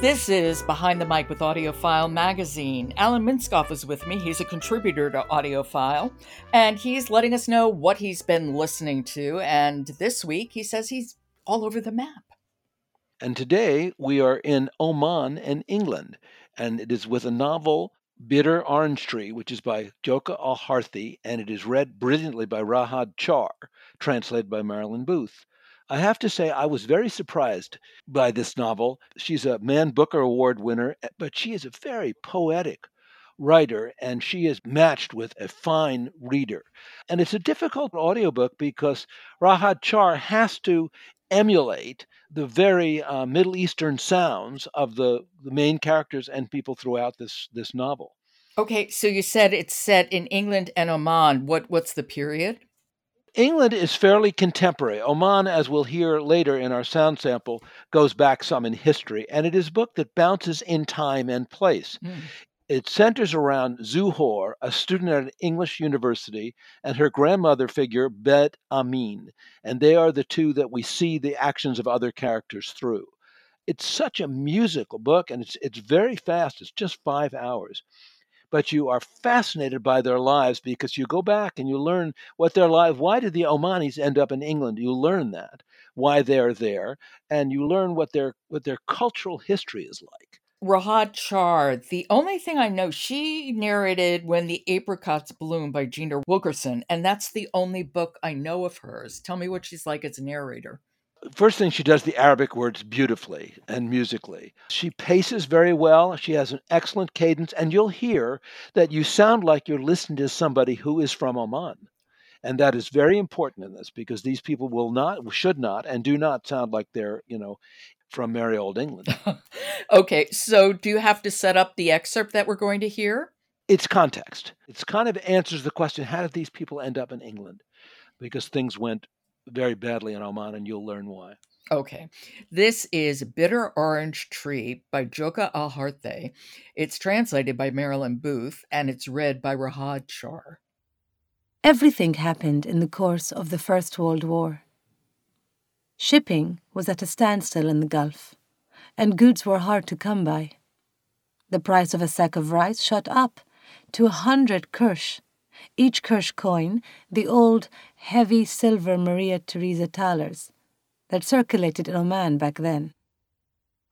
This is Behind the Mic with AudioFile magazine. Alan Minskoff is with me. He's a contributor to AudioFile, and he's letting us know what he's been listening to. And this week, he says he's all over the map. And today we are in Oman and England, and it is with a novel, Bitter Orange Tree, which is by Jokha Al Harthi, and it is read brilliantly by Raghad Chaar, translated by Marilyn Booth. I have to say, I was very surprised by this novel. She's a Man Booker Award winner, eh, but she is a very poetic writer and she is matched with a fine reader. And it's a difficult audiobook because Raghad Chaar has to emulate the very uh, Middle Eastern sounds of the, the main characters and people throughout this, this novel. Okay, so you said it's set in England and Oman. What what's the period? England is fairly contemporary. Oman, as we'll hear later in our sound sample, goes back some in history, and it is a book that bounces in time and place. Mm. It centers around Zuhour, a student at an English university, and her grandmother figure, Bet Amin, and they are the two that we see the actions of other characters through. It's such a musical book, and it's it's very fast. It's just five hours but you are fascinated by their lives because you go back and you learn what their life. Why did the Omanis end up in England? You learn that why they're there, and you learn what their what their cultural history is like. Raghad Chaar, the only thing I know, she narrated When the Apricots Bloom by Gina Wilkinson, and that's the only book I know of hers. Tell me what she's like as a narrator first thing she does the arabic words beautifully and musically. She paces very well. She has an excellent cadence. And you'll hear that you sound like you're listening to somebody who is from oman. And that is very important in this because these people will not should not and do not sound like they're you know from merry old england. Okay so do you have to set up the excerpt that we're going to hear? It's context. It's kind of answers the question how did these people end up in england? Because things went very badly in Oman, and you'll learn why. Okay. This is Bitter Orange Tree by Jokha Al Harthi. It's translated by Marilyn Booth and it's read by Raghad Chaar. Everything happened in the course of the First World War. Shipping was at a standstill in the Gulf, and goods were hard to come by. The price of a sack of rice shot up to a hundred qirsh each qirsh coin, the old, heavy silver Maria Theresa thalers that circulated in Oman back then.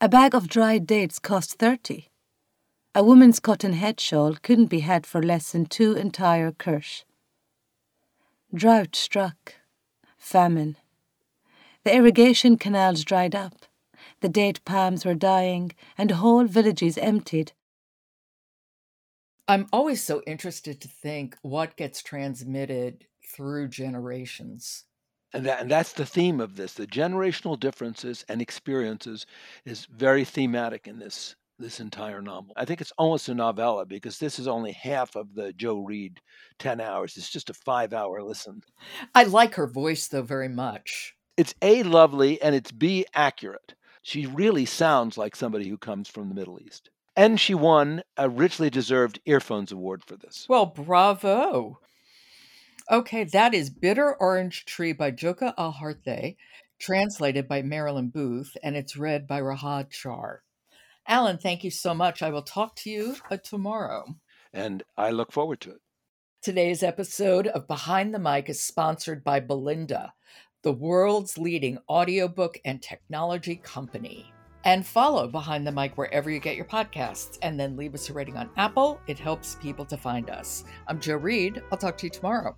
A bag of dried dates cost thirty. A woman's cotton head shawl couldn't be had for less than two entire qirsh. Drought struck, famine. The irrigation canals dried up, the date palms were dying, and whole villages emptied I'm always so interested to think what gets transmitted through generations. And, that, and that's the theme of this. The generational differences and experiences is very thematic in this this entire novel. I think it's almost a novella because this is only half of the Joe Reed 10 hours. It's just a 5-hour listen. I like her voice though very much. It's A lovely and it's B accurate. She really sounds like somebody who comes from the Middle East. And she won a richly deserved Earphones Award for this. Well, bravo. Okay, that is Bitter Orange Tree by Jokha Al translated by Marilyn Booth, and it's read by Raghad Chaar. Alan, thank you so much. I will talk to you uh, tomorrow. And I look forward to it. Today's episode of Behind the Mic is sponsored by Belinda, the world's leading audiobook and technology company. And follow Behind the Mic wherever you get your podcasts, and then leave us a rating on Apple. It helps people to find us. I'm Jo Reed. I'll talk to you tomorrow.